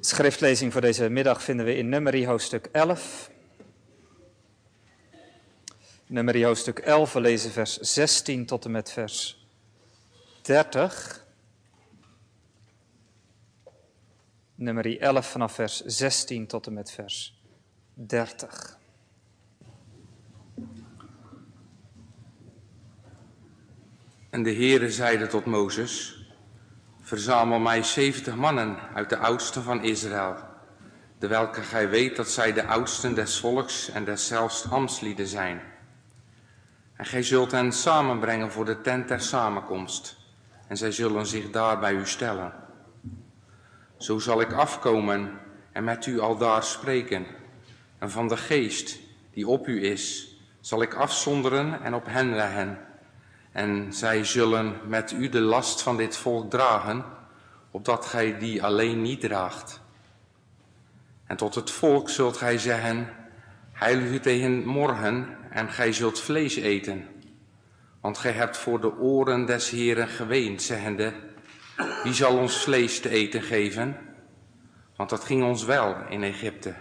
Schriftlezing voor deze middag vinden we in Nummerie hoofdstuk 11. Nummerie hoofdstuk 11, we lezen vers 16 tot en met vers 30. Nummerie 11 vanaf vers 16 tot en met vers 30. En de Heere zeide tot Mozes, verzamel mij zeventig mannen uit de oudsten van Israël, de welke gij weet dat zij de oudsten des volks en deszelfs ambtslieden zijn. En gij zult hen samenbrengen voor de tent der samenkomst, en zij zullen zich daar bij u stellen. Zo zal ik afkomen en met u aldaar spreken, en van de geest die op u is, zal ik afzonderen en op hen leggen en zij zullen met u de last van dit volk dragen, opdat gij die alleen niet draagt. En tot het volk zult gij zeggen, heil u tegen morgen en gij zult vlees eten. Want gij hebt voor de oren des Heren geweend, zeggende, wie zal ons vlees te eten geven? Want dat ging ons wel in Egypte.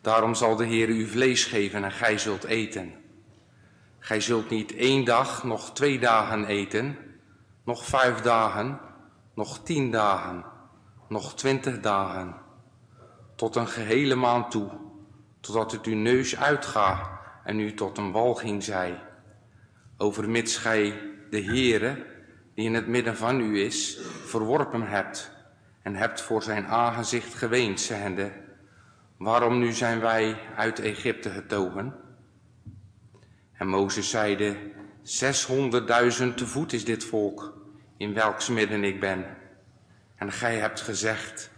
Daarom zal de Heer u vlees geven en gij zult eten. Gij zult niet één dag, nog twee dagen eten, nog vijf dagen, nog tien dagen, nog twintig dagen, tot een gehele maand toe, totdat het uw neus uitgaat en u tot een walging zij. Overmits gij de Heere, die in het midden van u is, verworpen hebt en hebt voor zijn aangezicht geweend, zeggende, waarom nu zijn wij uit Egypte getogen? En Mozes zeide, zeshonderdduizend te voet is dit volk, in welks midden ik ben. En gij hebt gezegd,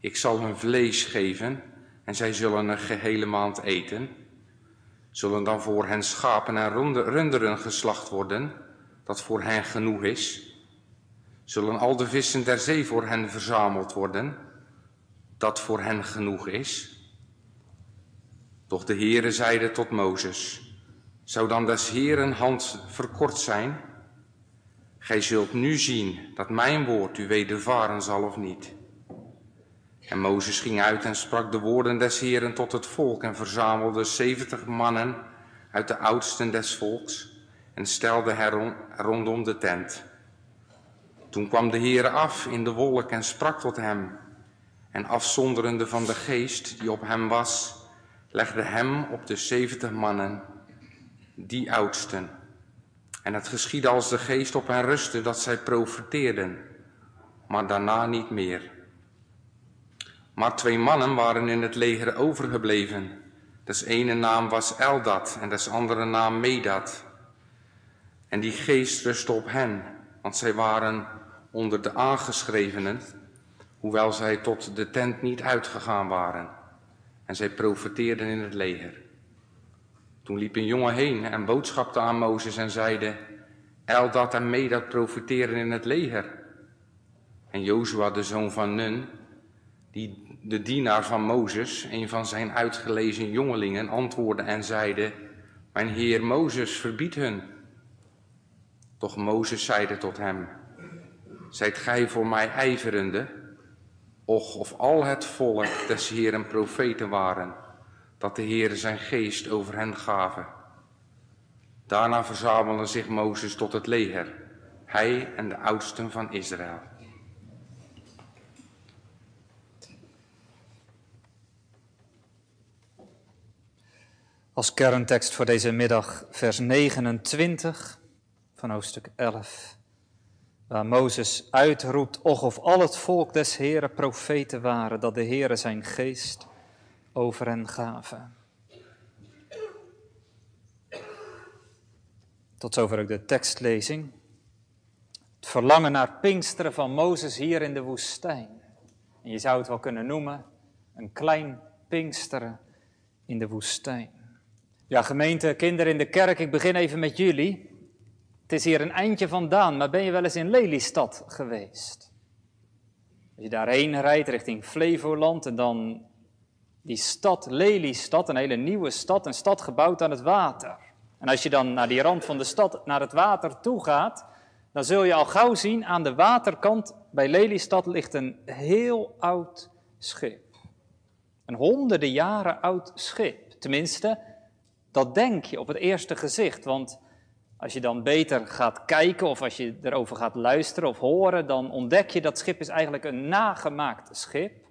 ik zal hun vlees geven, en zij zullen een gehele maand eten. Zullen dan voor hen schapen en runderen geslacht worden, dat voor hen genoeg is? Zullen al de vissen der zee voor hen verzameld worden, dat voor hen genoeg is? Doch de Heere zeide tot Mozes, zou dan des Heeren hand verkort zijn? Gij zult nu zien dat mijn woord u wedervaren zal of niet. En Mozes ging uit en sprak de woorden des Heeren tot het volk en verzamelde zeventig mannen uit de oudsten des volks en stelde hen rondom de tent. Toen kwam de Heere af in de wolk en sprak tot hem en afzonderende van de geest die op hem was, legde hem op de zeventig mannen die oudsten. En het geschiedde als de geest op hen rustte dat zij profeteerden, maar daarna niet meer. Maar twee mannen waren in het leger overgebleven. Des ene naam was Eldad en des andere naam Medad. En die geest rustte op hen, want zij waren onder de aangeschrevenen, hoewel zij tot de tent niet uitgegaan waren. En zij profeteerden in het leger. Toen liep een jongen heen en boodschapte aan Mozes en zeide, Eldad en Medad profiteren in het leger. En Jozua, de zoon van Nun, die de dienaar van Mozes, een van zijn uitgelezen jongelingen, antwoordde en zeide, Mijn heer Mozes, verbied hun. Doch Mozes zeide tot hem, Zijt gij voor mij ijverende? Och, of al het volk des Heeren profeten waren, dat de Heere zijn geest over hen gaven. Daarna verzamelde zich Mozes tot het leger, hij en de oudsten van Israël. Als kerntekst voor deze middag vers 29 van hoofdstuk 11, waar Mozes uitroept, och of al het volk des Heeren profeten waren, dat de Heere zijn geest over hen gaven. Tot zover ook de tekstlezing. Het verlangen naar Pinksteren van Mozes hier in de woestijn. En je zou het wel kunnen noemen een klein Pinksteren in de woestijn. Ja, gemeente, kinderen in de kerk, ik begin even met jullie. Het is hier een eindje vandaan, maar ben je wel eens in Lelystad geweest? Als je daarheen rijdt richting Flevoland en dan die stad, Lelystad, een hele nieuwe stad, een stad gebouwd aan het water. En als je dan naar die rand van de stad, naar het water toe gaat, dan zul je al gauw zien, aan de waterkant bij Lelystad ligt een heel oud schip. Een honderden jaren oud schip. Tenminste, dat denk je op het eerste gezicht. Want als je dan beter gaat kijken of als je erover gaat luisteren of horen, dan ontdek je dat schip is eigenlijk een nagemaakt schip.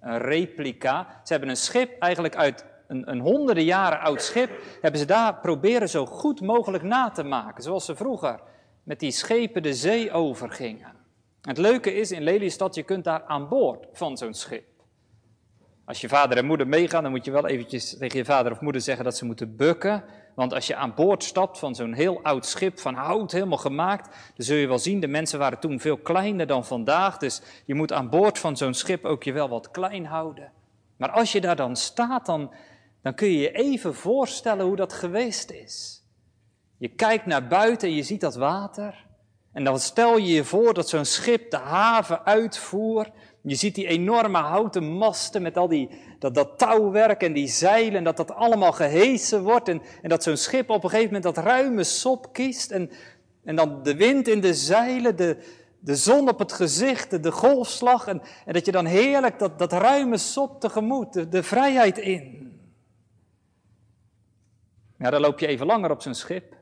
Een replica. Ze hebben een schip eigenlijk uit een, een honderden jaren oud schip, hebben ze daar proberen zo goed mogelijk na te maken. Zoals ze vroeger met die schepen de zee overgingen. Het leuke is in Lelystad, je kunt daar aan boord van zo'n schip. Als je vader en moeder meegaan, dan moet je wel eventjes tegen je vader of moeder zeggen dat ze moeten bukken. Want als je aan boord stapt van zo'n heel oud schip van hout, helemaal gemaakt, dan zul je wel zien, de mensen waren toen veel kleiner dan vandaag. Dus je moet aan boord van zo'n schip ook je wel wat klein houden. Maar als je daar dan staat, dan, dan kun je je even voorstellen hoe dat geweest is. Je kijkt naar buiten en je ziet dat water. En dan stel je je voor dat zo'n schip de haven uitvoer. Je ziet die enorme houten masten met al die, dat, dat touwwerk en die zeilen. En dat dat allemaal gehesen wordt. En, en dat zo'n schip op een gegeven moment dat ruime sop kiest. En, en dan de wind in de zeilen, de, de zon op het gezicht, de, de golfslag. En, en dat je dan heerlijk dat, dat ruime sop tegemoet, de, de vrijheid in. Ja, dan loop je even langer op zijn schip.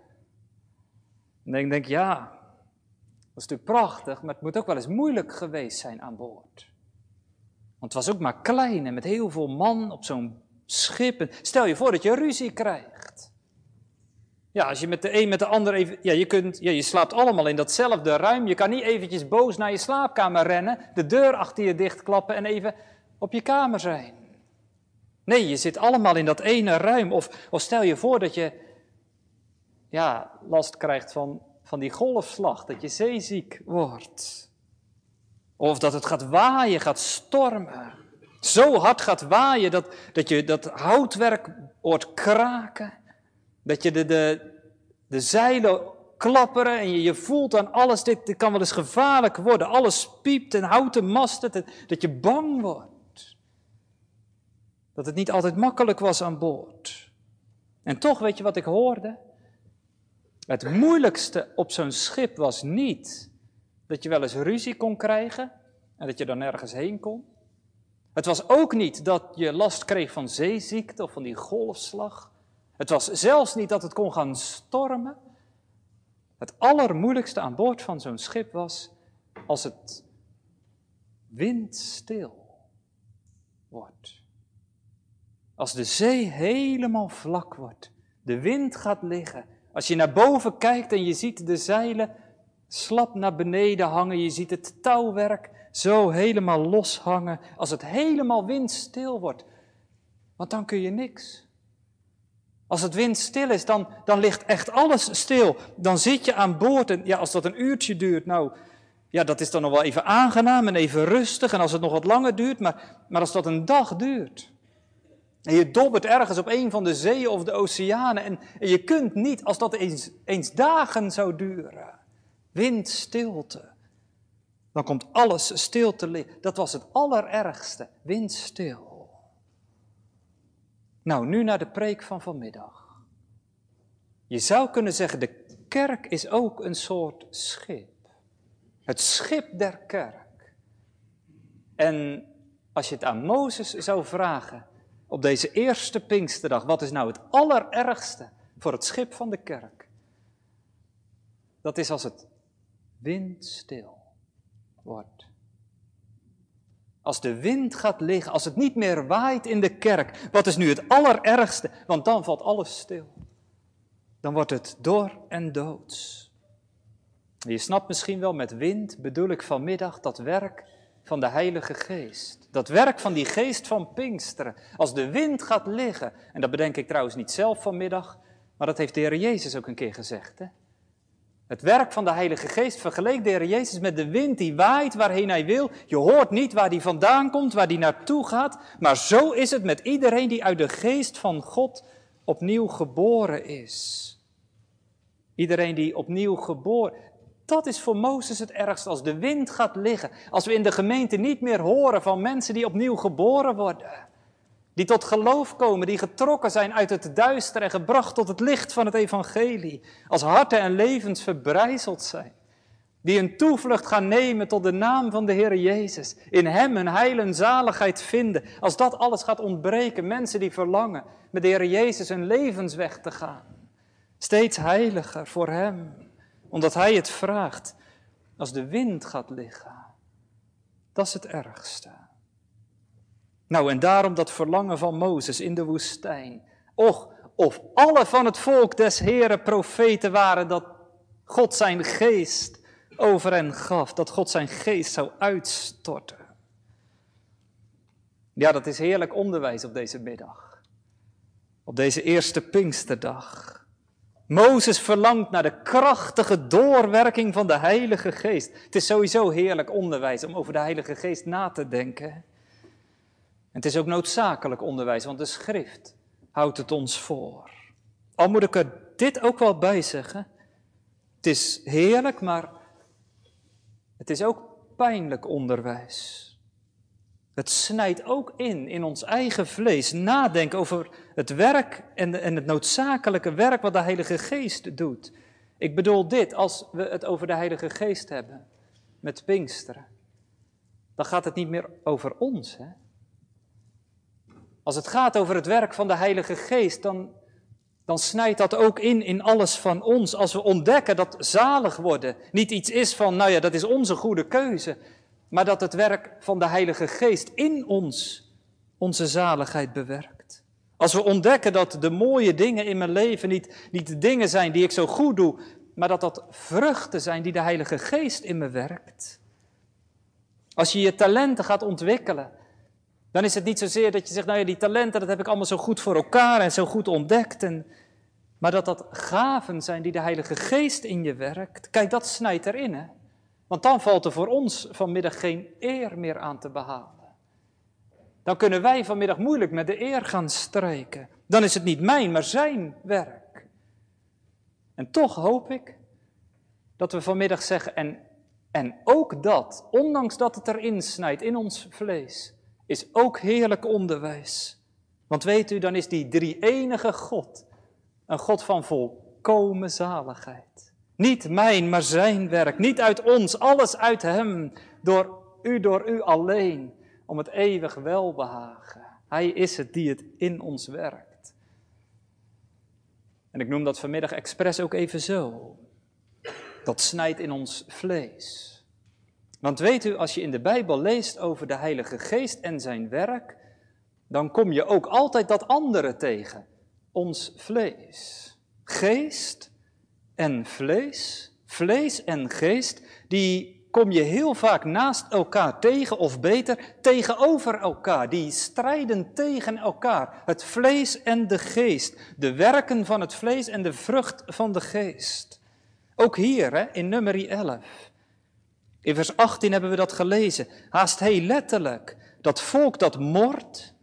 En dan denk je, ja, dat is natuurlijk prachtig, maar het moet ook wel eens moeilijk geweest zijn aan boord. Want het was ook maar klein en met heel veel man op zo'n schip. stel je voor dat je ruzie krijgt. Ja, als je met de een met de ander even. Ja, je, kunt, ja, je slaapt allemaal in datzelfde ruim. Je kan niet eventjes boos naar je slaapkamer rennen, de deur achter je dichtklappen en even op je kamer zijn. Nee, je zit allemaal in dat ene ruim. Of, of stel je voor dat je ja, last krijgt van, van die golfslag, dat je zeeziek wordt. Of dat het gaat waaien, gaat stormen. Zo hard gaat waaien dat, dat je dat houtwerk hoort kraken. Dat je de, de, de zeilen klapperen en je, je voelt aan alles, dit, dit kan wel eens gevaarlijk worden. Alles piept en houten masten, dat je bang wordt dat het niet altijd makkelijk was aan boord. En toch, weet je wat ik hoorde? Het moeilijkste op zo'n schip was niet dat je wel eens ruzie kon krijgen en dat je dan nergens heen kon. Het was ook niet dat je last kreeg van zeeziekte of van die golfslag. Het was zelfs niet dat het kon gaan stormen. Het allermoeilijkste aan boord van zo'n schip was als het windstil wordt. Als de zee helemaal vlak wordt, de wind gaat liggen. Als je naar boven kijkt en je ziet de zeilen slap naar beneden hangen, je ziet het touwwerk zo helemaal los hangen. Als het helemaal windstil wordt, want dan kun je niks. Als het windstil is, dan, dan ligt echt alles stil. Dan zit je aan boord en ja, als dat een uurtje duurt, nou, ja, dat is dan nog wel even aangenaam en even rustig. En als het nog wat langer duurt, maar, maar als dat een dag duurt, en je dobbert ergens op een van de zeeën of de oceanen. En, en je kunt niet, als dat eens, eens dagen zou duren, windstilte. Dan komt alles stil te liggen. Dat was het allerergste, windstil. Nou, nu naar de preek van vanmiddag. Je zou kunnen zeggen, de kerk is ook een soort schip. Het schip der kerk. En als je het aan Mozes zou vragen, op deze eerste Pinksterdag, wat is nou het allerergste voor het schip van de kerk? Dat is als het windstil wordt. Als de wind gaat liggen, als het niet meer waait in de kerk, wat is nu het allerergste? Want dan valt alles stil. Dan wordt het dor en doods. Je snapt misschien wel, met wind bedoel ik vanmiddag dat werk van de Heilige Geest. Dat werk van die geest van Pinksteren. Als de wind gaat liggen, en dat bedenk ik trouwens niet zelf vanmiddag, maar dat heeft de Heer Jezus ook een keer gezegd. Hè? Het werk van de Heilige Geest vergeleek de Jezus met de wind die waait waarheen hij wil. Je hoort niet waar die vandaan komt, waar die naartoe gaat. Maar zo is het met iedereen die uit de geest van God opnieuw geboren is. Iedereen die opnieuw geboren. Dat is voor Mozes het ergste als de wind gaat liggen. Als we in de gemeente niet meer horen van mensen die opnieuw geboren worden. Die tot geloof komen, die getrokken zijn uit het duister en gebracht tot het licht van het evangelie. Als harten en levens verbrijzeld zijn. Die een toevlucht gaan nemen tot de naam van de Heer Jezus. In Hem een heil en zaligheid vinden. Als dat alles gaat ontbreken, mensen die verlangen met de Heer Jezus een levensweg te gaan. Steeds heiliger voor Hem, omdat Hij het vraagt. Als de wind gaat liggen, dat is het ergste. Nou, en daarom dat verlangen van Mozes in de woestijn. Och, of alle van het volk des Heren profeten waren, dat God zijn geest over hen gaf, dat God zijn geest zou uitstorten. Ja, dat is heerlijk onderwijs op deze middag. Op deze eerste Pinksterdag. Mozes verlangt naar de krachtige doorwerking van de Heilige Geest. Het is sowieso heerlijk onderwijs om over de Heilige Geest na te denken. Het is ook noodzakelijk onderwijs, want de schrift houdt het ons voor. Al moet ik er dit ook wel bij zeggen. Het is heerlijk, maar het is ook pijnlijk onderwijs. Het snijdt ook in, in ons eigen vlees. Nadenken over het werk en, en het noodzakelijke werk wat de Heilige Geest doet. Ik bedoel dit, als we het over de Heilige Geest hebben, met Pinksteren, dan gaat het niet meer over ons. Hè? Als het gaat over het werk van de Heilige Geest, dan, dan snijdt dat ook in in alles van ons. Als we ontdekken dat zalig worden niet iets is van, nou ja, dat is onze goede keuze, maar dat het werk van de Heilige Geest in ons onze zaligheid bewerkt. Als we ontdekken dat de mooie dingen in mijn leven niet, niet de dingen zijn die ik zo goed doe, maar dat dat vruchten zijn die de Heilige Geest in me werkt. Als je je talenten gaat ontwikkelen, dan is het niet zozeer dat je zegt, nou ja, die talenten, dat heb ik allemaal zo goed voor elkaar en zo goed ontdekt. En, maar dat dat gaven zijn die de Heilige Geest in je werkt. Kijk, dat snijdt erin, hè. Want dan valt er voor ons vanmiddag geen eer meer aan te behalen. Dan kunnen wij vanmiddag moeilijk met de eer gaan strijken. Dan is het niet mijn, maar zijn werk. En toch hoop ik dat we vanmiddag zeggen, en, en ook dat, ondanks dat het erin snijdt in ons vlees, is ook heerlijk onderwijs. Want weet u, dan is die drie-enige God een God van volkomen zaligheid. Niet mijn, maar zijn werk. Niet uit ons, alles uit Hem. Door u, door u alleen. Om het eeuwig welbehagen. Hij is het die het in ons werkt. En ik noem dat vanmiddag expres ook even zo. Dat snijdt in ons vlees. Want weet u, als je in de Bijbel leest over de Heilige Geest en zijn werk, dan kom je ook altijd dat andere tegen. Ons vlees. Geest en vlees, vlees en geest, die kom je heel vaak naast elkaar tegen, of beter, tegenover elkaar. Die strijden tegen elkaar. Het vlees en de geest. De werken van het vlees en de vrucht van de geest. Ook hier hè, in nummer 11. In vers 18 hebben we dat gelezen. Haast heel letterlijk. Dat volk dat mort,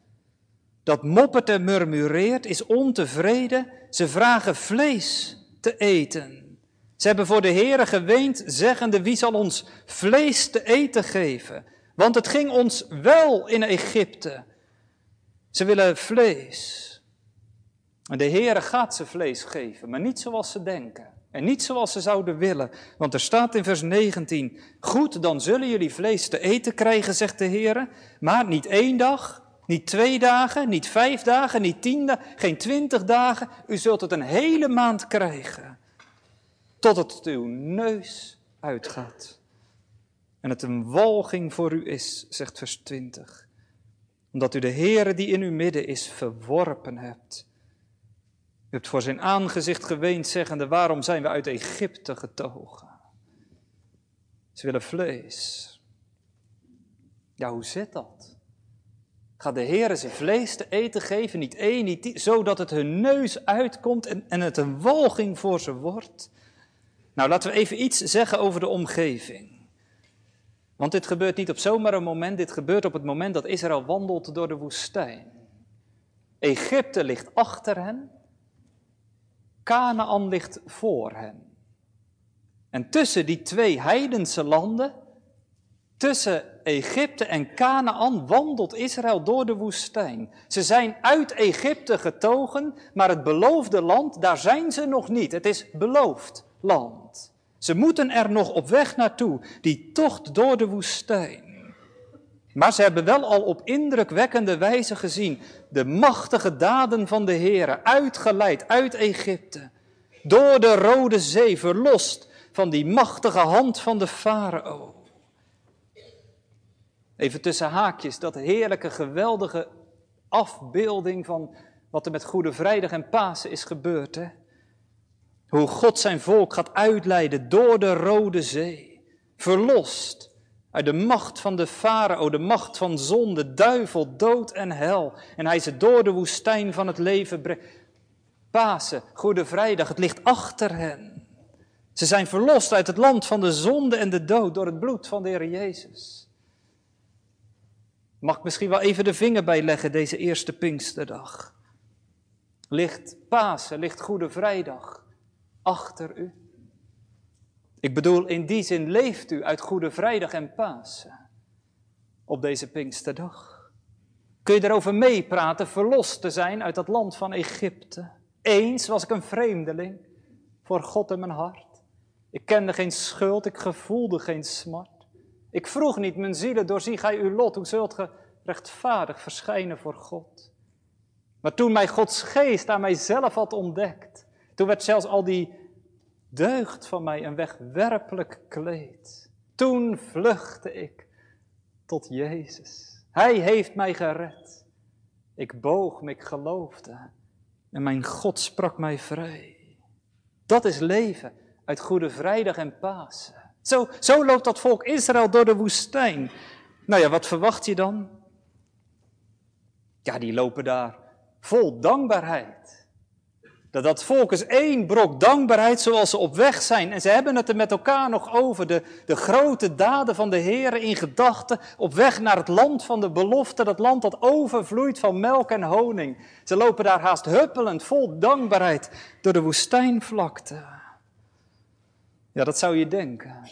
dat moppert en murmureert, is ontevreden. Ze vragen vlees te eten. Ze hebben voor de Heere geweend, zeggende, wie zal ons vlees te eten geven? Want het ging ons wel in Egypte. Ze willen vlees. En de Heere gaat ze vlees geven, maar niet zoals ze denken. En niet zoals ze zouden willen. Want er staat in vers 19: Goed, dan zullen jullie vlees te eten krijgen, zegt de Heer. Maar niet één dag, niet twee dagen, niet vijf dagen, niet tien dagen, geen twintig dagen. U zult het een hele maand krijgen. Tot het uw neus uitgaat. En het een walging voor u is, zegt vers 20. Omdat u de Heere die in uw midden is verworpen hebt. Hebt voor zijn aangezicht geweend, zeggende: Waarom zijn we uit Egypte getogen? Ze willen vlees. Ja, hoe zit dat? Gaat de Heer ze vlees te eten geven, niet één, niet tien, zodat het hun neus uitkomt en, en het een walging voor ze wordt? Nou, laten we even iets zeggen over de omgeving. Want dit gebeurt niet op zomaar een moment, dit gebeurt op het moment dat Israël wandelt door de woestijn. Egypte ligt achter hen, Canaan ligt voor hen. En tussen die twee heidense landen, tussen Egypte en Canaan, wandelt Israël door de woestijn. Ze zijn uit Egypte getogen, maar het beloofde land, daar zijn ze nog niet. Het is beloofd land. Ze moeten er nog op weg naartoe, die tocht door de woestijn. Maar ze hebben wel al op indrukwekkende wijze gezien de machtige daden van de Heer, uitgeleid uit Egypte, door de Rode Zee, verlost van die machtige hand van de farao. Even tussen haakjes, dat heerlijke, geweldige afbeelding van wat er met Goede Vrijdag en Pasen is gebeurd. Hè? Hoe God zijn volk gaat uitleiden door de Rode Zee, verlost uit de macht van de farao, de macht van zonde, duivel, dood en hel. En hij ze door de woestijn van het leven brengt. Pasen, Goede Vrijdag, het ligt achter hen. Ze zijn verlost uit het land van de zonde en de dood door het bloed van de Heer Jezus. Mag misschien wel even de vinger bijleggen deze eerste Pinksterdag? Ligt Pasen, ligt Goede Vrijdag achter u? Ik bedoel, in die zin leeft u uit Goede Vrijdag en Pasen op deze Pinksterdag. Kun je erover meepraten, verlost te zijn uit dat land van Egypte? Eens was ik een vreemdeling voor God in mijn hart. Ik kende geen schuld, ik gevoelde geen smart. Ik vroeg niet, mijn zielen, doorzie gij uw lot, hoe zult ge rechtvaardig verschijnen voor God? Maar toen mij Gods geest aan mijzelf had ontdekt, toen werd zelfs al die deugd van mij een wegwerpelijk kleed. Toen vluchtte ik tot Jezus. Hij heeft mij gered. Ik boog me, ik geloofde. En mijn God sprak mij vrij. Dat is leven uit Goede Vrijdag en Pasen. Zo, zo loopt dat volk Israël door de woestijn. Nou ja, wat verwacht je dan? Ja, die lopen daar vol dankbaarheid. Dat dat volk is één brok dankbaarheid zoals ze op weg zijn. En ze hebben het er met elkaar nog over. De, de grote daden van de Heer in gedachten. Op weg naar het land van de belofte. Dat land dat overvloeit van melk en honing. Ze lopen daar haast huppelend vol dankbaarheid door de woestijnvlakte. Ja, dat zou je denken.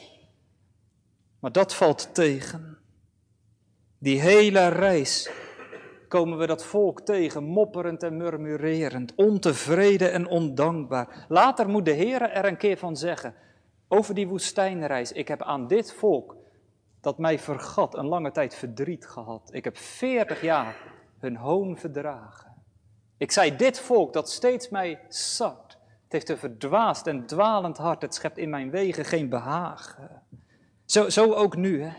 Maar dat valt tegen. Die hele reis komen we dat volk tegen, mopperend en murmurerend, ontevreden en ondankbaar. Later moet de Heer er een keer van zeggen, over die woestijnreis, ik heb aan dit volk, dat mij vergat, een lange tijd verdriet gehad. Ik heb veertig jaar hun hoon verdragen. Ik zei, dit volk dat steeds mij zat, het heeft een verdwaasd en dwalend hart, het schept in mijn wegen geen behagen. Zo, zo ook nu, hè.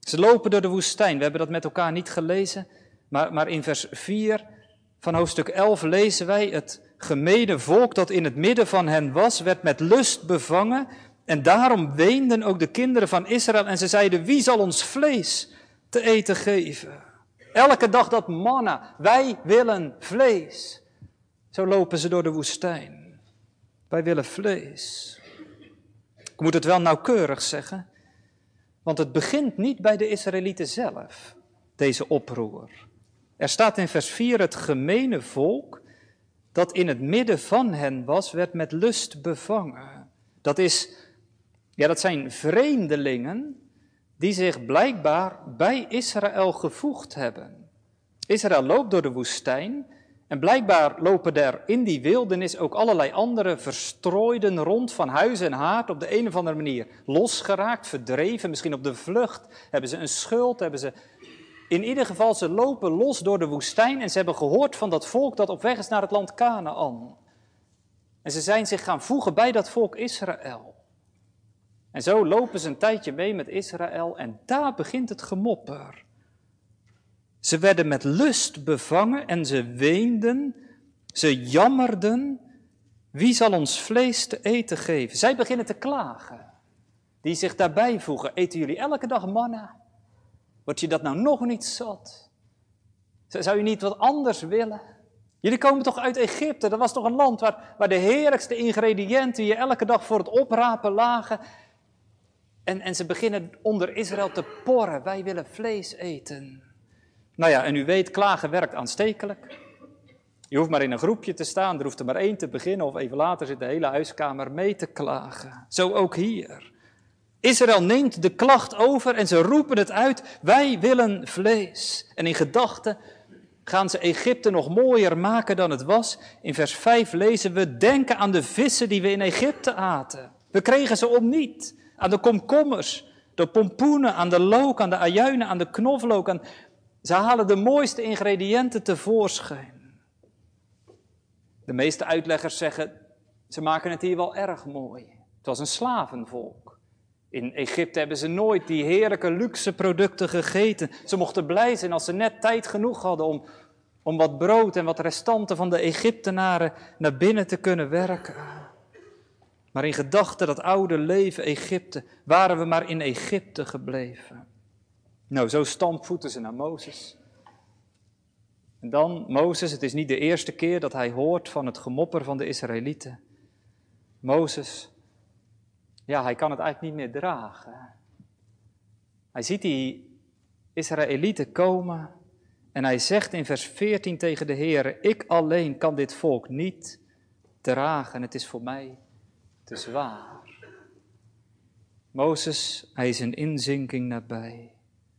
Ze lopen door de woestijn, we hebben dat met elkaar niet gelezen, maar, in vers 4 van hoofdstuk 11 lezen wij het gemene volk dat in het midden van hen was, werd met lust bevangen. En daarom weenden ook de kinderen van Israël en ze zeiden, wie zal ons vlees te eten geven? Elke dag dat manna, wij willen vlees. Zo lopen ze door de woestijn. Wij willen vlees. Ik moet het wel nauwkeurig zeggen, want het begint niet bij de Israëlieten zelf, deze oproer. Er staat in vers 4, het gemene volk dat in het midden van hen was, werd met lust bevangen. Dat is, ja, dat zijn vreemdelingen die zich blijkbaar bij Israël gevoegd hebben. Israël loopt door de woestijn en blijkbaar lopen er in die wildernis ook allerlei andere verstrooiden rond van huis en haard op de een of andere manier losgeraakt, verdreven, misschien op de vlucht. Hebben ze een schuld, hebben ze in ieder geval, ze lopen los door de woestijn en ze hebben gehoord van dat volk dat op weg is naar het land Canaan. En ze zijn zich gaan voegen bij dat volk Israël. En zo lopen ze een tijdje mee met Israël en daar begint het gemopper. Ze werden met lust bevangen en ze weenden, ze jammerden. Wie zal ons vlees te eten geven? Zij beginnen te klagen. Die zich daarbij voegen. Eten jullie elke dag manna? Word je dat nou nog niet zat? Zou je niet wat anders willen? Jullie komen toch uit Egypte? Dat was toch een land waar, waar de heerlijkste ingrediënten je elke dag voor het oprapen lagen. En, en ze beginnen onder Israël te porren. Wij willen vlees eten. Nou ja, en u weet, klagen werkt aanstekelijk. Je hoeft maar in een groepje te staan, er hoeft er maar één te beginnen, of even later zit de hele huiskamer mee te klagen. Zo ook hier. Israël neemt de klacht over en ze roepen het uit, wij willen vlees. En in gedachten gaan ze Egypte nog mooier maken dan het was. In vers 5 lezen we, denken aan de vissen die we in Egypte aten. We kregen ze om niet. Aan de komkommers, de pompoenen, aan de look, aan de ajuinen, aan de knoflook. Ze halen de mooiste ingrediënten tevoorschijn. De meeste uitleggers zeggen, ze maken het hier wel erg mooi. Het was een slavenvolk. In Egypte hebben ze nooit die heerlijke luxe producten gegeten. Ze mochten blij zijn als ze net tijd genoeg hadden om, om wat brood en wat restanten van de Egyptenaren naar binnen te kunnen werken. Maar in gedachten dat oude leven Egypte, waren we maar in Egypte gebleven. Nou, zo stampvoeten ze naar Mozes. En dan, Mozes, het is niet de eerste keer dat hij hoort van het gemopper van de Israëlieten. Mozes, ja, hij kan het eigenlijk niet meer dragen. Hij ziet die Israëlieten komen en hij zegt in vers 14 tegen de Heer, ik alleen kan dit volk niet dragen, het is voor mij te zwaar. Mozes, hij is een inzinking nabij.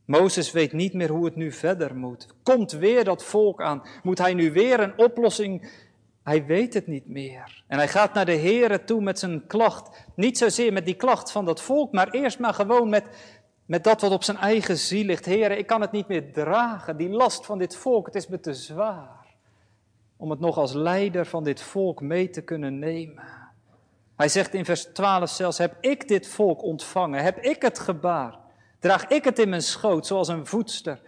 Mozes weet niet meer hoe het nu verder moet. Komt weer dat volk aan? Moet hij nu weer een oplossing? Hij weet het niet meer. En hij gaat naar de Here toe met zijn klacht. Niet zozeer met die klacht van dat volk, maar eerst maar gewoon met, met dat wat op zijn eigen ziel ligt. Heren, ik kan het niet meer dragen, die last van dit volk, het is me te zwaar. Om het nog als leider van dit volk mee te kunnen nemen. Hij zegt in vers 12 zelfs, heb ik dit volk ontvangen? Heb ik het gebaar? Draag ik het in mijn schoot, zoals een voedster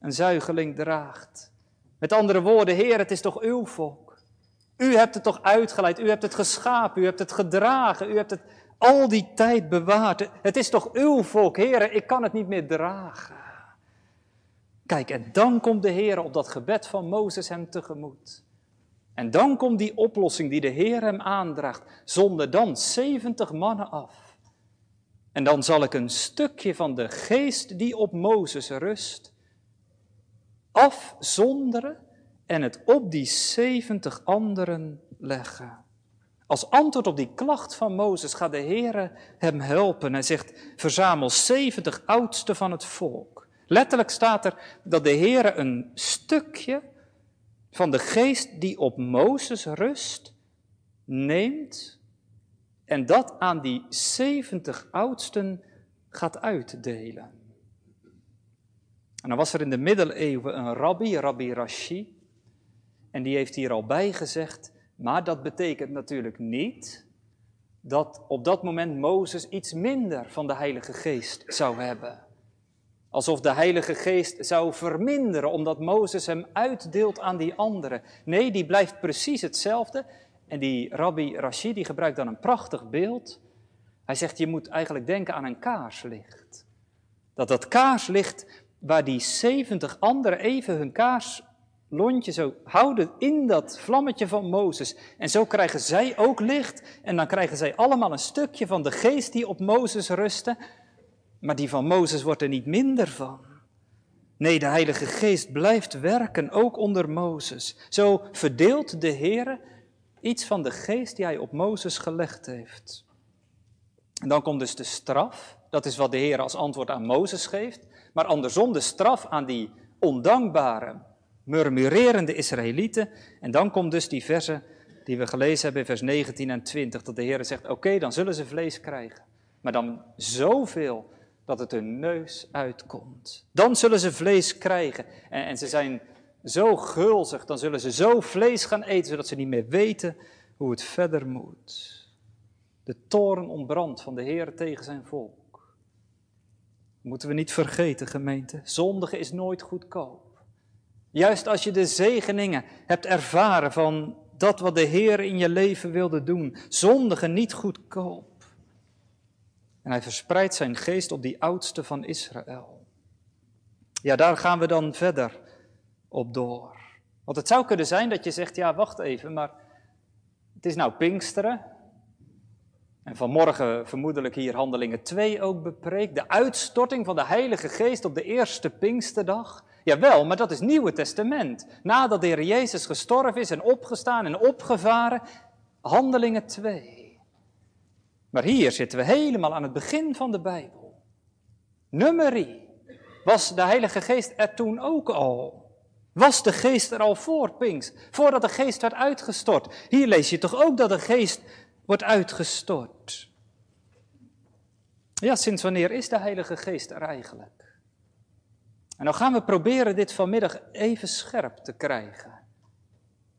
een zuigeling draagt? Met andere woorden, Heer, het is toch uw volk? U hebt het toch uitgeleid, u hebt het geschapen, u hebt het gedragen, u hebt het al die tijd bewaard. Het is toch uw volk, Heer, ik kan het niet meer dragen. Kijk, en dan komt de Heer op dat gebed van Mozes hem tegemoet. En dan komt die oplossing die de Heer hem aandraagt. Zonder dan 70 mannen af. En dan zal ik een stukje van de geest die op Mozes rust afzonderen en het op die 70 anderen leggen. Als antwoord op die klacht van Mozes gaat de Heer hem helpen. Hij zegt, verzamel 70 oudsten van het volk. Letterlijk staat er dat de Heer een stukje van de geest die op Mozes rust, neemt en dat aan die 70 oudsten gaat uitdelen. En dan was er in de middeleeuwen een rabbi, Rabbi Rashi, en die heeft hier al bij gezegd, maar dat betekent natuurlijk niet dat op dat moment Mozes iets minder van de Heilige Geest zou hebben. Alsof de Heilige Geest zou verminderen omdat Mozes hem uitdeelt aan die anderen. Nee, die blijft precies hetzelfde. En die rabbi Rashid die gebruikt dan een prachtig beeld. Hij zegt, je moet eigenlijk denken aan een kaarslicht. Dat dat kaarslicht, waar die 70 anderen even hun kaarslontje zo houden in dat vlammetje van Mozes. En zo krijgen zij ook licht. En dan krijgen zij allemaal een stukje van de geest die op Mozes rustte. Maar die van Mozes wordt er niet minder van. Nee, de Heilige Geest blijft werken, ook onder Mozes. Zo verdeelt de Heer iets van de geest die hij op Mozes gelegd heeft. En dan komt dus de straf. Dat is wat de Heer als antwoord aan Mozes geeft. Maar andersom de straf aan die ondankbare, murmurerende Israëlieten. En dan komt dus die verse die we gelezen hebben in vers 19 en 20. Dat de Heer zegt, oké, dan zullen ze vlees krijgen. Maar dan zoveel dat het hun neus uitkomt. Dan zullen ze vlees krijgen. En, en, ze zijn zo gulzig, dan zullen ze zo vlees gaan eten, zodat ze niet meer weten hoe het verder moet. De toren ontbrandt van de Heer tegen zijn volk. Moeten we niet vergeten, gemeente. Zondige is nooit goedkoop. Juist als je de zegeningen hebt ervaren van dat wat de Heer in je leven wilde doen. Zondige niet goedkoop. En hij verspreidt zijn geest op die oudste van Israël. Ja, daar gaan we dan verder op door. Want het zou kunnen zijn dat je zegt, ja, wacht even, maar het is nou Pinksteren. En vanmorgen vermoedelijk hier Handelingen 2 ook bepreekt. De uitstorting van de Heilige Geest op de eerste Pinksterdag. Jawel, maar dat is Nieuwe Testament. Nadat de Heer Jezus gestorven is en opgestaan en opgevaren. Handelingen 2. Maar hier zitten we helemaal aan het begin van de Bijbel. Nummerie. Was de Heilige Geest er toen ook al? Was de Geest er al voor Pinks? Voordat de Geest werd uitgestort? Hier lees je toch ook dat de Geest wordt uitgestort? Ja, sinds wanneer is de Heilige Geest er eigenlijk? En dan gaan we proberen dit vanmiddag even scherp te krijgen.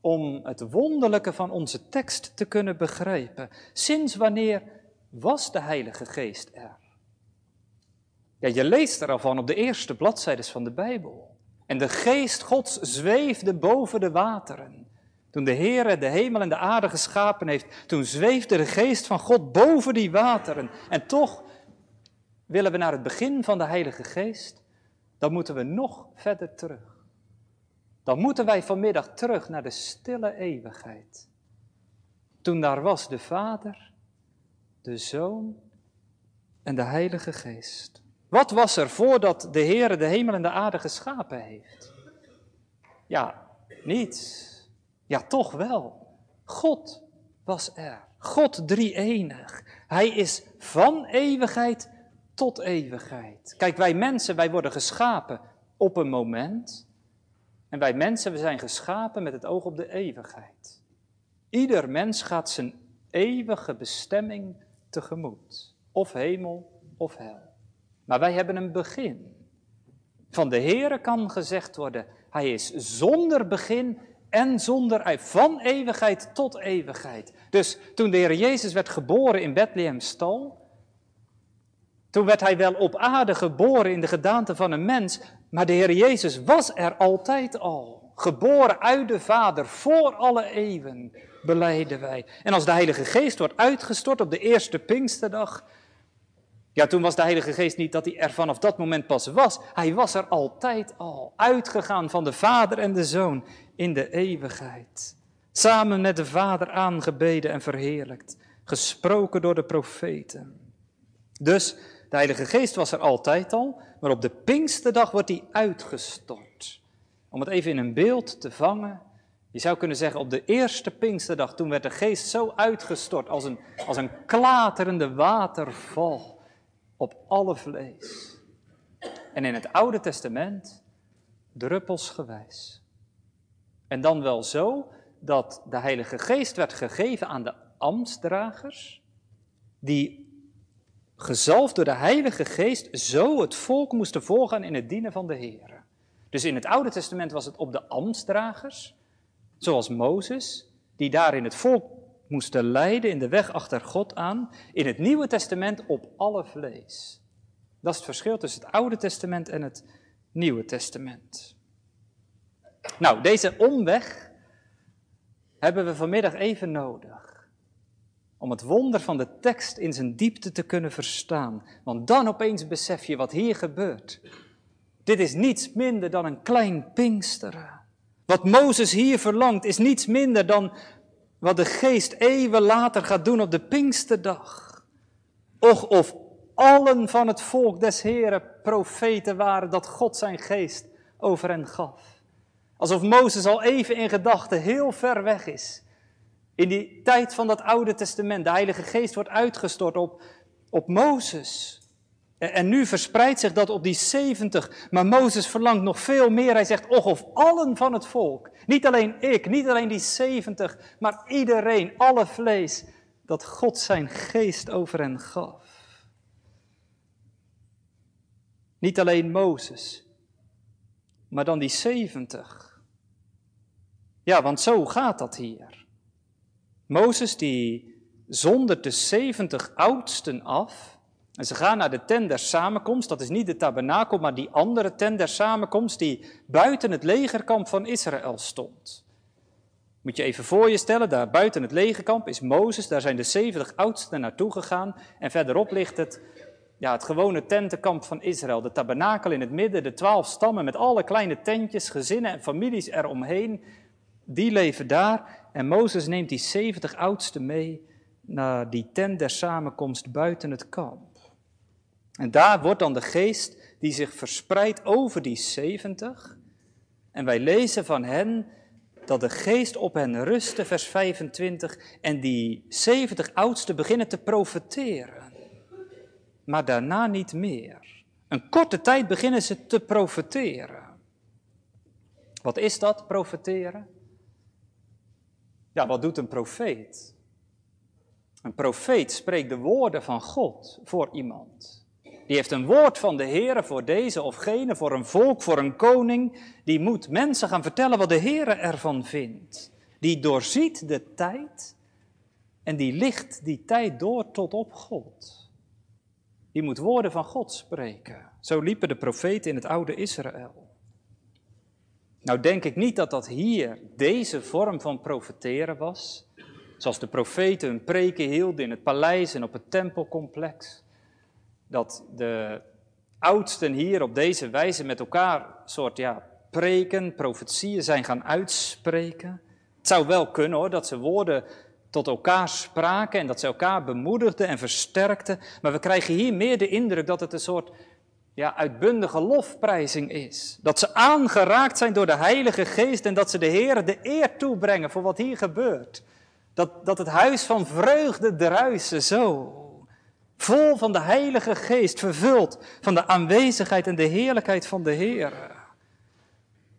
Om het wonderlijke van onze tekst te kunnen begrijpen. Sinds wanneer was de Heilige Geest er? Ja, je leest er al van op de eerste bladzijden van de Bijbel. En de geest Gods zweefde boven de wateren. Toen de Heer de hemel en de aarde geschapen heeft, toen zweefde de geest van God boven die wateren. En toch willen we naar het begin van de Heilige Geest, dan moeten we nog verder terug. Dan moeten wij vanmiddag terug naar de stille eeuwigheid. Toen daar was de Vader, de Zoon en de Heilige Geest. Wat was er voordat de Heer de hemel en de aarde geschapen heeft? Ja, niets. Ja, toch wel. God was er. God drie-enig. Hij is van eeuwigheid tot eeuwigheid. Kijk, wij mensen, wij worden geschapen op een moment. En wij mensen, we zijn geschapen met het oog op de eeuwigheid. Ieder mens gaat zijn eeuwige bestemming tegemoet. Of hemel of hel. Maar wij hebben een begin. Van de Heere kan gezegd worden, hij is zonder begin en zonder eind. Van eeuwigheid tot eeuwigheid. Dus toen de Heer Jezus werd geboren in Bethlehem stal, toen werd hij wel op aarde geboren in de gedaante van een mens, maar de Heer Jezus was er altijd al. Geboren uit de Vader voor alle eeuwen, beleiden wij. En als de Heilige Geest wordt uitgestort op de eerste Pinksterdag, ja, toen was de Heilige Geest niet dat hij er vanaf dat moment pas was. Hij was er altijd al, uitgegaan van de Vader en de Zoon in de eeuwigheid. Samen met de Vader aangebeden en verheerlijkt, gesproken door de profeten. Dus de Heilige Geest was er altijd al, maar op de Pinksterdag wordt hij uitgestort. Om het even in een beeld te vangen, je zou kunnen zeggen op de eerste Pinksterdag, toen werd de Geest zo uitgestort als een, als een klaterende waterval op alle vlees. En in het Oude Testament druppelsgewijs. En dan wel zo dat de Heilige Geest werd gegeven aan de ambtsdragers, die gezalfd door de Heilige Geest zo het volk moesten voorgaan in het dienen van de Heer. Dus in het Oude Testament was het op de ambtsdragers, zoals Mozes, die daar in het volk moesten leiden in de weg achter God aan, in het Nieuwe Testament op alle vlees. Dat is het verschil tussen het Oude Testament en het Nieuwe Testament. Nou, deze omweg hebben we vanmiddag even nodig. Om het wonder van de tekst in zijn diepte te kunnen verstaan. Want dan opeens besef je wat hier gebeurt. Dit is niets minder dan een klein Pinksteren. Wat Mozes hier verlangt is niets minder dan wat de geest eeuwen later gaat doen op de Pinksterdag. Och, of allen van het volk des Heren profeten waren dat God zijn geest over hen gaf. Alsof Mozes al even in gedachten heel ver weg is. In die tijd van dat Oude Testament, de Heilige Geest wordt uitgestort op, op Mozes. En, en nu verspreidt zich dat op die 70. Maar Mozes verlangt nog veel meer. Hij zegt, och, of allen van het volk. Niet alleen ik, niet alleen die 70, maar iedereen, alle vlees. Dat God zijn geest over hen gaf. Niet alleen Mozes, maar dan die 70. Ja, want zo gaat dat hier. Mozes die zondert de 70 oudsten af. En ze gaan naar de tent der samenkomst. Dat is niet de tabernakel, maar die andere tent der samenkomst die buiten het legerkamp van Israël stond. Moet je even voor je stellen, daar buiten het legerkamp is Mozes, daar zijn de 70 oudsten naartoe gegaan. En verderop ligt het, ja, het gewone tentenkamp van Israël. De tabernakel in het midden, de twaalf stammen met alle kleine tentjes, gezinnen en families eromheen. Die leven daar en Mozes neemt die 70 oudsten mee naar die tent der samenkomst buiten het kamp. En daar wordt dan de geest die zich verspreidt over die 70. En wij lezen van hen dat de geest op hen rustte, vers 25. En die 70 oudsten beginnen te profeteren. Maar daarna niet meer. Een korte tijd beginnen ze te profeteren. Wat is dat, profeteren? Ja, wat doet een profeet? Een profeet spreekt de woorden van God voor iemand. Die heeft een woord van de Heer voor deze of gene, voor een volk, voor een koning. Die moet mensen gaan vertellen wat de Heer ervan vindt. Die doorziet de tijd en die licht die tijd door tot op God. Die moet woorden van God spreken. Zo liepen de profeten in het oude Israël. Nou denk ik niet dat dat hier deze vorm van profeteren was. Zoals de profeten hun preken hielden in het paleis en op het tempelcomplex. Dat de oudsten hier op deze wijze met elkaar soort ja, preken, profetieën zijn gaan uitspreken. Het zou wel kunnen hoor, dat ze woorden tot elkaar spraken en dat ze elkaar bemoedigden en versterkten. Maar we krijgen hier meer de indruk dat het een soort ja, uitbundige lofprijzing is. Dat ze aangeraakt zijn door de Heilige Geest en dat ze de Heer de eer toebrengen voor wat hier gebeurt. Dat, dat het huis van vreugde druisen, zo. Vol van de Heilige Geest, vervuld van de aanwezigheid en de heerlijkheid van de Heer.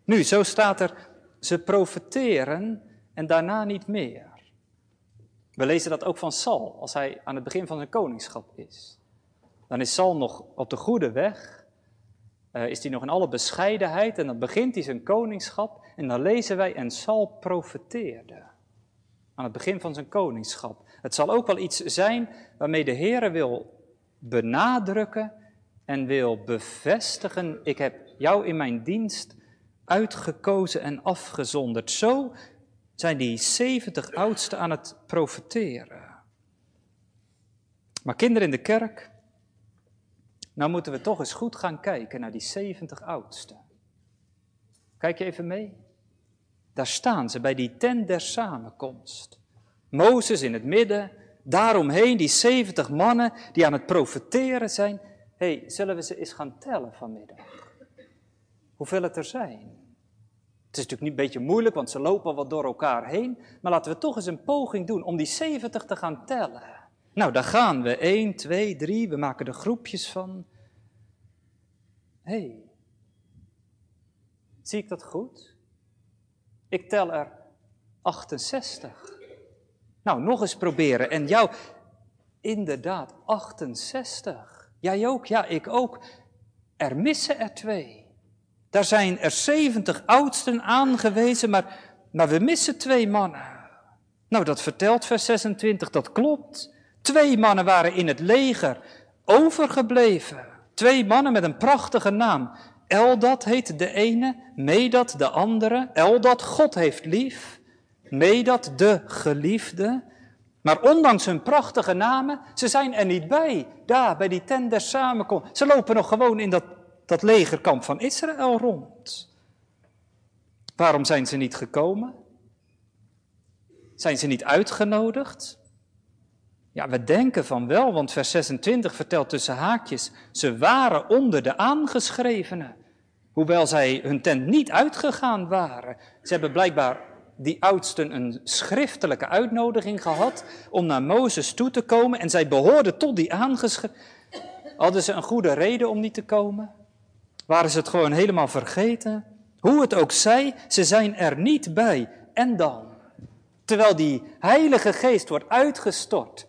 Nu, zo staat er, ze profeteren en daarna niet meer. We lezen dat ook van Saul, als hij aan het begin van zijn koningschap is. Dan is Saul nog op de goede weg, uh, is hij nog in alle bescheidenheid en dan begint hij zijn koningschap en dan lezen wij en Saul profeteerde. Aan het begin van zijn koningschap. Het zal ook wel iets zijn waarmee de Heer wil benadrukken en wil bevestigen, ik heb jou in mijn dienst uitgekozen en afgezonderd. Zo zijn die 70 oudsten aan het profeteren. Maar kinderen in de kerk, nou moeten we toch eens goed gaan kijken naar die 70 oudsten. Kijk je even mee? Daar staan ze bij die tent der samenkomst. Mozes in het midden, daaromheen die 70 mannen die aan het profeteren zijn. Hey, zullen we ze eens gaan tellen vanmiddag? Hoeveel het er zijn? Het is natuurlijk niet een beetje moeilijk, want ze lopen wat door elkaar heen. Maar laten we toch eens een poging doen om die 70 te gaan tellen. Nou, daar gaan we. 1, 2, 3. We maken er groepjes van. Hé, hey. zie ik dat goed? Ik tel er 68. Nou, nog eens proberen. En jou, inderdaad, 68. Jij ook, ja, ik ook. Er missen er twee. Daar zijn er 70 oudsten aangewezen, maar, maar we missen twee mannen. Nou, dat vertelt vers 26, dat klopt. Twee mannen waren in het leger overgebleven. Twee mannen met een prachtige naam. Eldat heet de ene, Medat de andere. Eldat God heeft lief. Medat de geliefde. Maar ondanks hun prachtige namen, ze zijn er niet bij. Daar, bij die tent der samenkomst. Ze lopen nog gewoon in dat dat legerkamp van Israël rond. Waarom zijn ze niet gekomen? Zijn ze niet uitgenodigd? Ja, we denken van wel, want vers 26 vertelt tussen haakjes, ze waren onder de aangeschrevenen, hoewel zij hun tent niet uitgegaan waren. Ze hebben blijkbaar die oudsten een schriftelijke uitnodiging gehad om naar Mozes toe te komen en zij behoorden tot die aangeschrevenen. Hadden ze een goede reden om niet te komen? Waren ze het gewoon helemaal vergeten? Hoe het ook zij, ze zijn er niet bij. En dan? Terwijl die Heilige Geest wordt uitgestort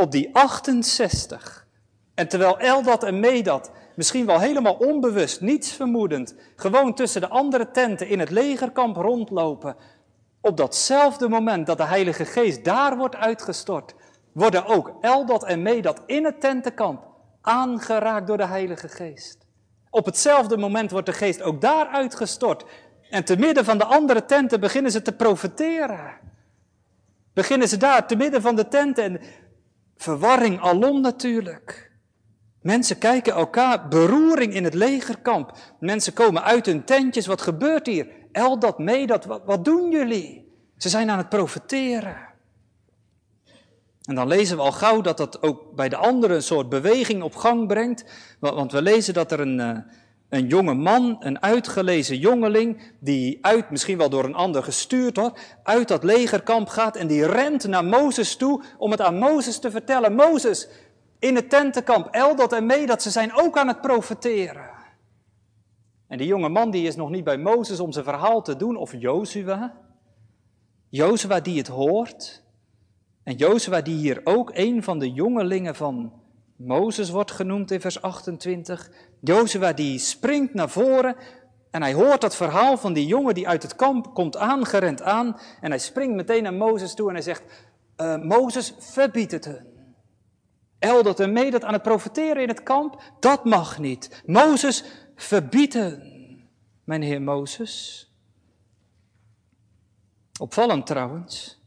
op die 68. En terwijl Eldat en Medat misschien wel helemaal onbewust, niets vermoedend, gewoon tussen de andere tenten in het legerkamp rondlopen. Op datzelfde moment dat de Heilige Geest daar wordt uitgestort, worden ook Eldat en Medat in het tentenkamp aangeraakt door de Heilige Geest. Op hetzelfde moment wordt de geest ook daar uitgestort. En te midden van de andere tenten beginnen ze te profeteren. Beginnen ze daar, te midden van de tenten. En verwarring alom natuurlijk. Mensen kijken elkaar, beroering in het legerkamp. Mensen komen uit hun tentjes, wat gebeurt hier? El dat mee, dat, wat, doen jullie? Ze zijn aan het profeteren. En dan lezen we al gauw dat dat ook bij de anderen een soort beweging op gang brengt. Want we lezen dat er een, eh, een jonge man, een uitgelezen jongeling, die uit, misschien wel door een ander gestuurd wordt, uit dat legerkamp gaat en die rent naar Mozes toe om het aan Mozes te vertellen. Mozes, in het tentenkamp, Eldot en Medat, ze zijn ook aan het profeteren. En die jonge man die is nog niet bij Mozes om zijn verhaal te doen, of Jozua. Jozua die het hoort. En Jozua, die hier ook een van de jongelingen van Mozes wordt genoemd in vers 28. Jozua die springt naar voren en hij hoort dat verhaal van die jongen die uit het kamp komt aangerend aan. En hij springt meteen naar Mozes toe en hij zegt, uh, Mozes, verbied het hun. Eldert en mee dat aan het profeteren in het kamp, dat mag niet. Mozes, verbied hen, mijn heer Mozes. Opvallend trouwens,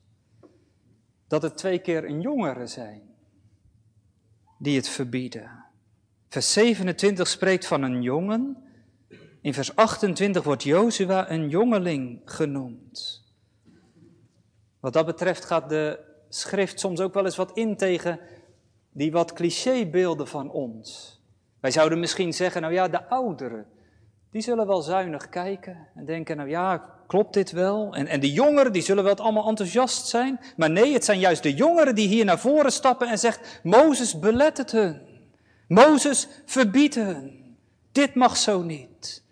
dat het twee keer een jongere zijn die het verbieden. Vers 27 spreekt van een jongen. In vers 28 wordt Jozua een jongeling genoemd. Wat dat betreft gaat de schrift soms ook wel eens wat in tegen die wat clichébeelden van ons. Wij zouden misschien zeggen, nou ja, de ouderen, die zullen wel zuinig kijken en denken, nou ja, klopt dit wel? En, en de jongeren, die zullen wel allemaal enthousiast zijn. Maar nee, het zijn juist de jongeren die hier naar voren stappen en zegt, Mozes belet het hun. Mozes verbiedt hun. Dit mag zo niet.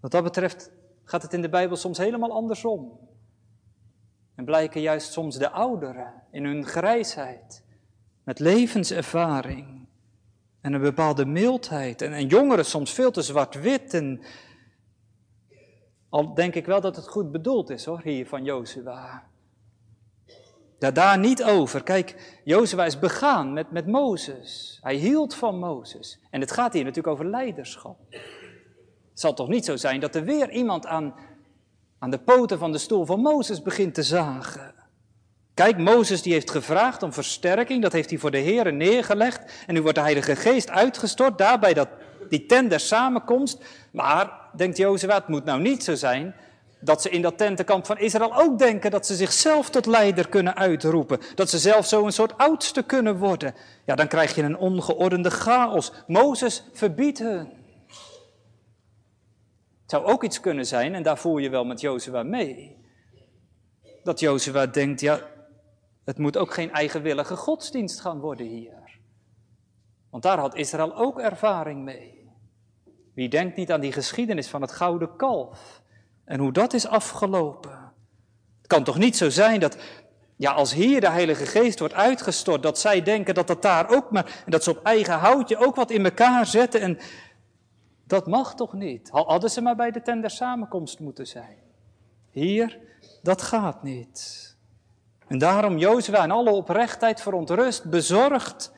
Wat dat betreft gaat het in de Bijbel soms helemaal andersom. En blijken juist soms de ouderen in hun grijsheid, met levenservaring en een bepaalde mildheid. En, en jongeren soms veel te zwart-wit. En al denk ik wel dat het goed bedoeld is hoor, hier van Jozua. Ja, daar niet over. Kijk, Jozua is begaan met, met Mozes. Hij hield van Mozes. En het gaat hier natuurlijk over leiderschap. Het zal toch niet zo zijn dat er weer iemand aan, aan de poten van de stoel van Mozes begint te zagen. Kijk, Mozes die heeft gevraagd om versterking, dat heeft hij voor de Heeren neergelegd. En nu wordt de Heilige Geest uitgestort, daar bij dat, die tent der samenkomst. Maar, denkt Jozef, het moet nou niet zo zijn dat ze in dat tentenkamp van Israël ook denken dat ze zichzelf tot leider kunnen uitroepen. Dat ze zelf zo een soort oudste kunnen worden. Ja, dan krijg je een ongeordende chaos. Mozes verbiedt hun. Het zou ook iets kunnen zijn, en daar voel je wel met Jozua mee. Dat Jozua denkt, ja, het moet ook geen eigenwillige godsdienst gaan worden hier. Want daar had Israël ook ervaring mee. Wie denkt niet aan die geschiedenis van het gouden kalf en hoe dat is afgelopen? Het kan toch niet zo zijn dat, ja, als hier de Heilige Geest wordt uitgestort, dat zij denken dat dat daar ook maar, en dat ze op eigen houtje ook wat in elkaar zetten en dat mag toch niet? Hadden ze maar bij de tender samenkomst moeten zijn. Hier, dat gaat niet. En daarom Jozua in alle oprechtheid verontrust, bezorgd,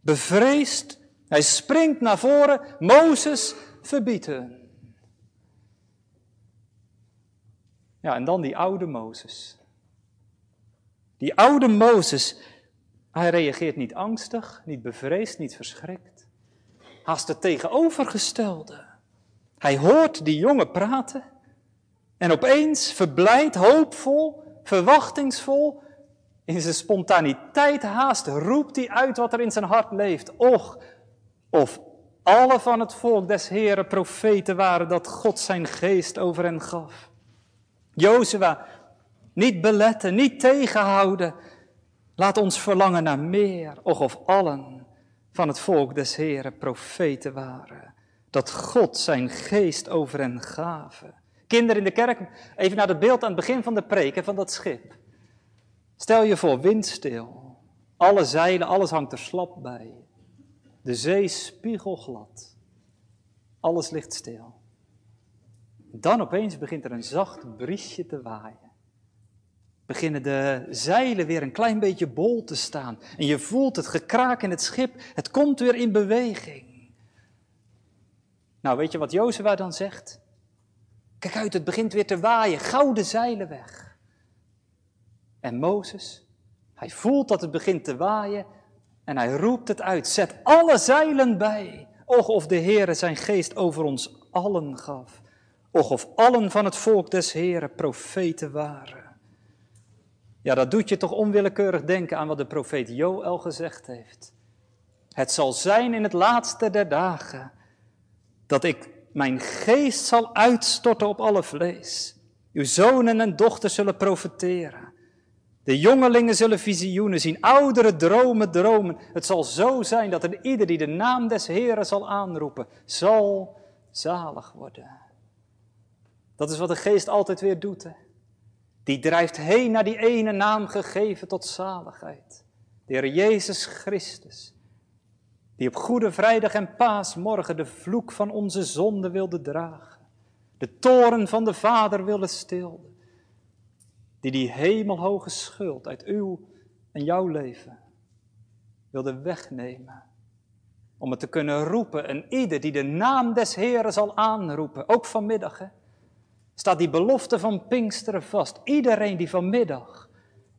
bevreesd. Hij springt naar voren, Mozes verbieden. Ja, en dan die oude Mozes. Die oude Mozes, hij reageert niet angstig, niet bevreesd, niet verschrikt. Haast het tegenovergestelde. Hij hoort die jongen praten en opeens verblijd, hoopvol, verwachtingsvol, in zijn spontaniteit haast roept hij uit wat er in zijn hart leeft. Och, of alle van het volk des Heren profeten waren dat God zijn geest over hen gaf. Jozua, niet beletten, niet tegenhouden. Laat ons verlangen naar meer. Och, of allen van het volk des Heren profeten waren. Dat God zijn geest over hen gaven. Kinderen in de kerk, even naar het beeld aan het begin van de preek van dat schip. Stel je voor, windstil. Alle zeilen, alles hangt er slap bij. De zee spiegelglad. Alles ligt stil. Dan opeens begint er een zacht briesje te waaien. Beginnen de zeilen weer een klein beetje bol te staan. En je voelt het gekraak in het schip. Het komt weer in beweging. Nou, weet je wat Jozua dan zegt? Kijk uit, het begint weer te waaien. Gouden zeilen weg. En Mozes, hij voelt dat het begint te waaien en hij roept het uit. Zet alle zeilen bij. Och, of de Heere zijn geest over ons allen gaf. Och, of allen van het volk des Heeren profeten waren. Ja, dat doet je toch onwillekeurig denken aan wat de profeet Joël gezegd heeft. Het zal zijn in het laatste der dagen dat ik mijn geest zal uitstorten op alle vlees. Uw zonen en dochters zullen profeteren. De jongelingen zullen visioenen zien, ouderen dromen dromen. Het zal zo zijn dat er ieder die de naam des Heren zal aanroepen, zal zalig worden. Dat is wat de geest altijd weer doet. Die drijft heen naar die ene naam gegeven tot zaligheid. De Heer Jezus Christus. Die op Goede Vrijdag en Paasmorgen de vloek van onze zonde wilde dragen. De toren van de Vader wilde stilden. Die die hemelhoge schuld uit uw en jouw leven wilde wegnemen. Om het te kunnen roepen. En ieder die de naam des Heeren zal aanroepen, ook vanmiddag, hè, staat die belofte van Pinksteren vast. Iedereen die vanmiddag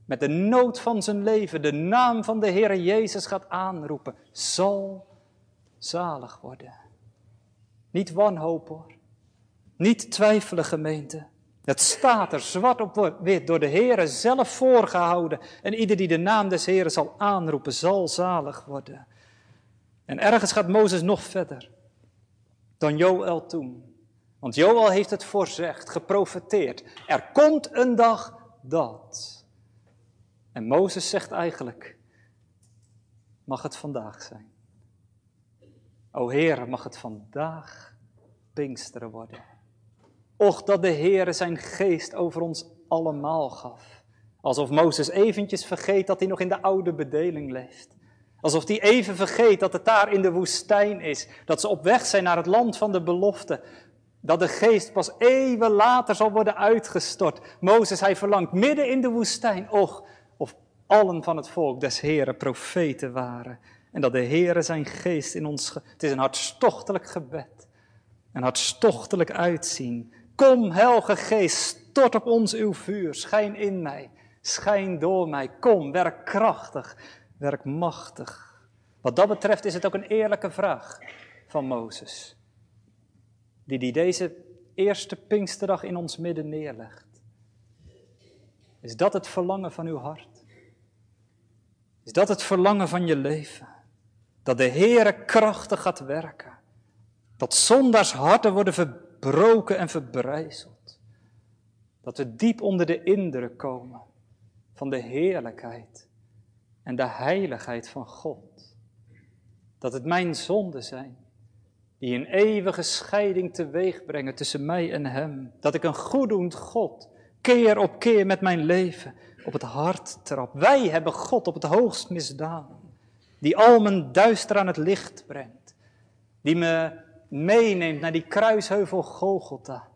met de nood van zijn leven de naam van de Heer Jezus gaat aanroepen, zal zalig worden. Niet wanhoop hoor. Niet twijfelen gemeente. Het staat er zwart op wit door de Heer zelf voorgehouden. En ieder die de naam des Heeren zal aanroepen, zal zalig worden. En ergens gaat Mozes nog verder dan Joël toen. Want Joël heeft het voorzegd, geprofeteerd. Er komt een dag dat. En Mozes zegt eigenlijk, mag het vandaag zijn. O Heer, mag het vandaag Pinksteren worden. Och, dat de Heer zijn geest over ons allemaal gaf. Alsof Mozes eventjes vergeet dat hij nog in de oude bedeling leeft. Alsof hij even vergeet dat het daar in de woestijn is. Dat ze op weg zijn naar het land van de belofte. Dat de geest pas eeuwen later zal worden uitgestort. Mozes, hij verlangt midden in de woestijn. Och, of allen van het volk des Heren profeten waren. En dat de Heere zijn geest in ons... Het is een hartstochtelijk gebed. Een hartstochtelijk uitzien. Kom, Helge Geest, stort op ons uw vuur. Schijn in mij. Schijn door mij. Kom, werk krachtig. Werk machtig. Wat dat betreft is het ook een eerlijke vraag van Mozes die die deze eerste Pinksterdag in ons midden neerlegt. Is dat het verlangen van uw hart? Is dat het verlangen van je leven? Dat de Heere krachtig gaat werken. Dat zondaars harten worden verbroken en verbrijzeld. Dat we diep onder de indruk komen van de heerlijkheid en de heiligheid van God. Dat het mijn zonden zijn die een eeuwige scheiding teweeg brengen tussen mij en Hem. Dat ik een goeddoend God keer op keer met mijn leven op het hart trap. Wij hebben God op het hoogst misdaan, die al mijn duister aan het licht brengt, die me meeneemt naar die kruisheuvel Golgotha,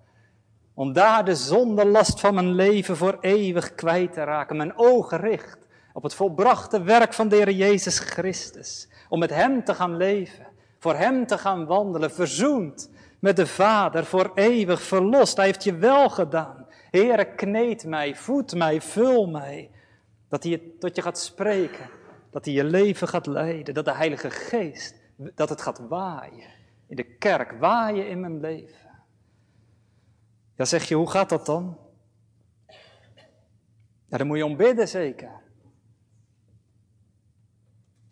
om daar de zondelast van mijn leven voor eeuwig kwijt te raken, mijn ogen richt op het volbrachte werk van de Jezus Christus, om met Hem te gaan leven voor Hem te gaan wandelen, verzoend met de Vader, voor eeuwig verlost. Hij heeft je wel gedaan. Heere, kneed mij, voed mij, vul mij. Dat hij tot je gaat spreken, dat hij je leven gaat leiden, dat de Heilige Geest, dat het gaat waaien. In de kerk, waaien in mijn leven. Ja, zeg je, hoe gaat dat dan? Ja, dan moet je om bidden zeker.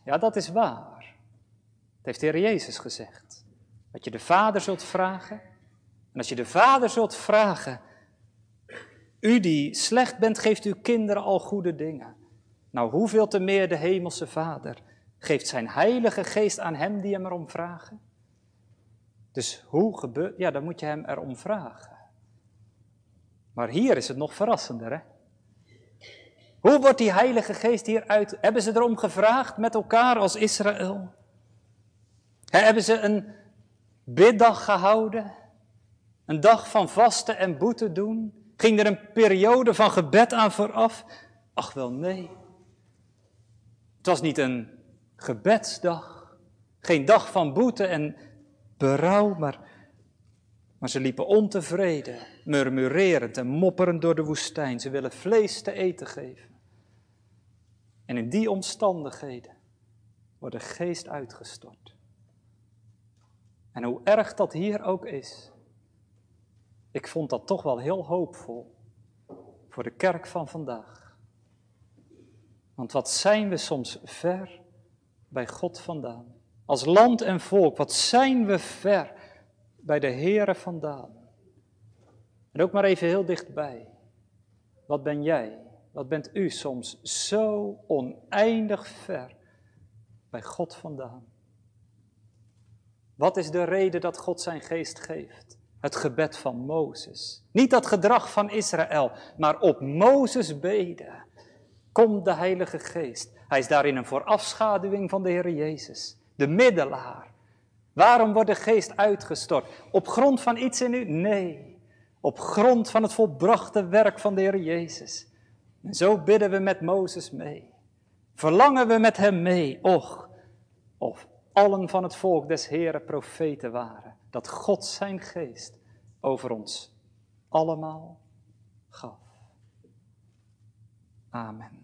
Ja, dat is waar. Dat heeft de Heer Jezus gezegd. Dat je de Vader zult vragen. En als je de Vader zult vragen, u die slecht bent, geeft uw kinderen al goede dingen. Nou, hoeveel te meer de Hemelse Vader geeft zijn Heilige Geest aan hem die hem erom vragen? Dus hoe gebeurt, ja, dan moet je hem erom vragen. Maar hier is het nog verrassender, hè? Hoe wordt die Heilige Geest hieruit? Hebben ze erom gevraagd met elkaar als Israël? Hebben ze een biddag gehouden? Een dag van vasten en boete doen? Ging er een periode van gebed aan vooraf? Ach wel nee. Het was niet een gebedsdag. Geen dag van boete en berouw, maar, maar ze liepen ontevreden, murmurerend en mopperend door de woestijn. Ze willen vlees te eten geven. En in die omstandigheden wordt de geest uitgestort. En hoe erg dat hier ook is, ik vond dat toch wel heel hoopvol voor de kerk van vandaag. Want wat zijn we soms ver bij God vandaan? Als land en volk, wat zijn we ver bij de Here vandaan? En ook maar even heel dichtbij. Wat ben jij? Wat bent u soms zo oneindig ver bij God vandaan? Wat is de reden dat God zijn geest geeft? Het gebed van Mozes. Niet dat gedrag van Israël, maar op Mozes beden. Komt de Heilige Geest. Hij is daarin een voorafschaduwing van de Heer Jezus. De middelaar. Waarom wordt de Geest uitgestort? Op grond van iets in u? Nee. Op grond van het volbrachte werk van de Heer Jezus. En zo bidden we met Mozes mee. Verlangen we met hem mee. Och, of allen van het volk des Heren profeten waren. Dat God zijn geest over ons allemaal gaf. Amen.